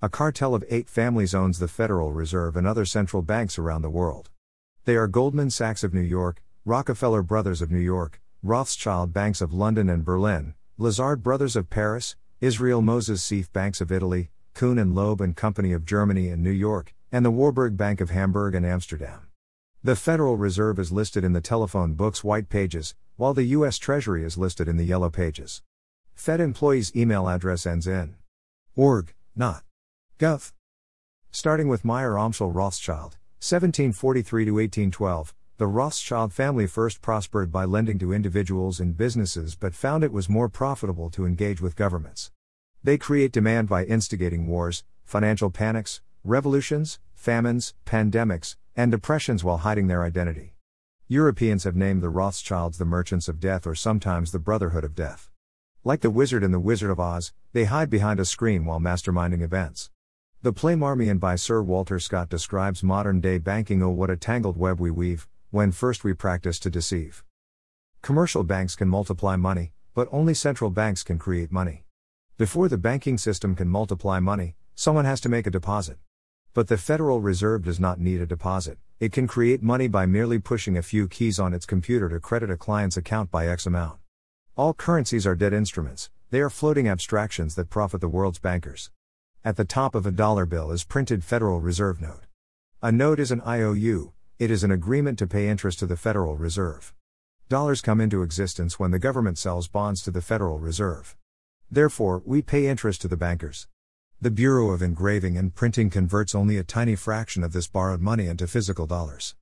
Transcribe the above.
A cartel of eight families owns the Federal Reserve and other central banks around the world. They are Goldman Sachs of New York, Rockefeller Brothers of New York, Rothschild Banks of London and Berlin, Lazard Brothers of Paris, Israel Moses Seif Banks of Italy, Kuhn and Loeb and Company of Germany and New York, and the Warburg Bank of Hamburg and Amsterdam. The Federal Reserve is listed in the telephone book's white pages, while the U.S. Treasury is listed in the yellow pages. Fed employees' email address ends in org, not gov. Starting with Mayer Amschel Rothschild, 1743 to 1812, the Rothschild family first prospered by lending to individuals and businesses but found it was more profitable to engage with governments. They create demand by instigating wars, financial panics, revolutions, famines, pandemics, and depressions while hiding their identity. Europeans have named the Rothschilds the Merchants of Death or sometimes the Brotherhood of Death. Like the Wizard in The Wizard of Oz, they hide behind a screen while masterminding events. The play Marmion by Sir Walter Scott describes modern day banking oh, what a tangled web we weave, when first we practice to deceive. Commercial banks can multiply money, but only central banks can create money. Before the banking system can multiply money, someone has to make a deposit. But the Federal Reserve does not need a deposit, it can create money by merely pushing a few keys on its computer to credit a client's account by X amount. All currencies are dead instruments, they are floating abstractions that profit the world's bankers. At the top of a dollar bill is printed Federal Reserve note. A note is an IOU, it is an agreement to pay interest to the Federal Reserve. Dollars come into existence when the government sells bonds to the Federal Reserve. Therefore, we pay interest to the bankers. The Bureau of Engraving and Printing converts only a tiny fraction of this borrowed money into physical dollars.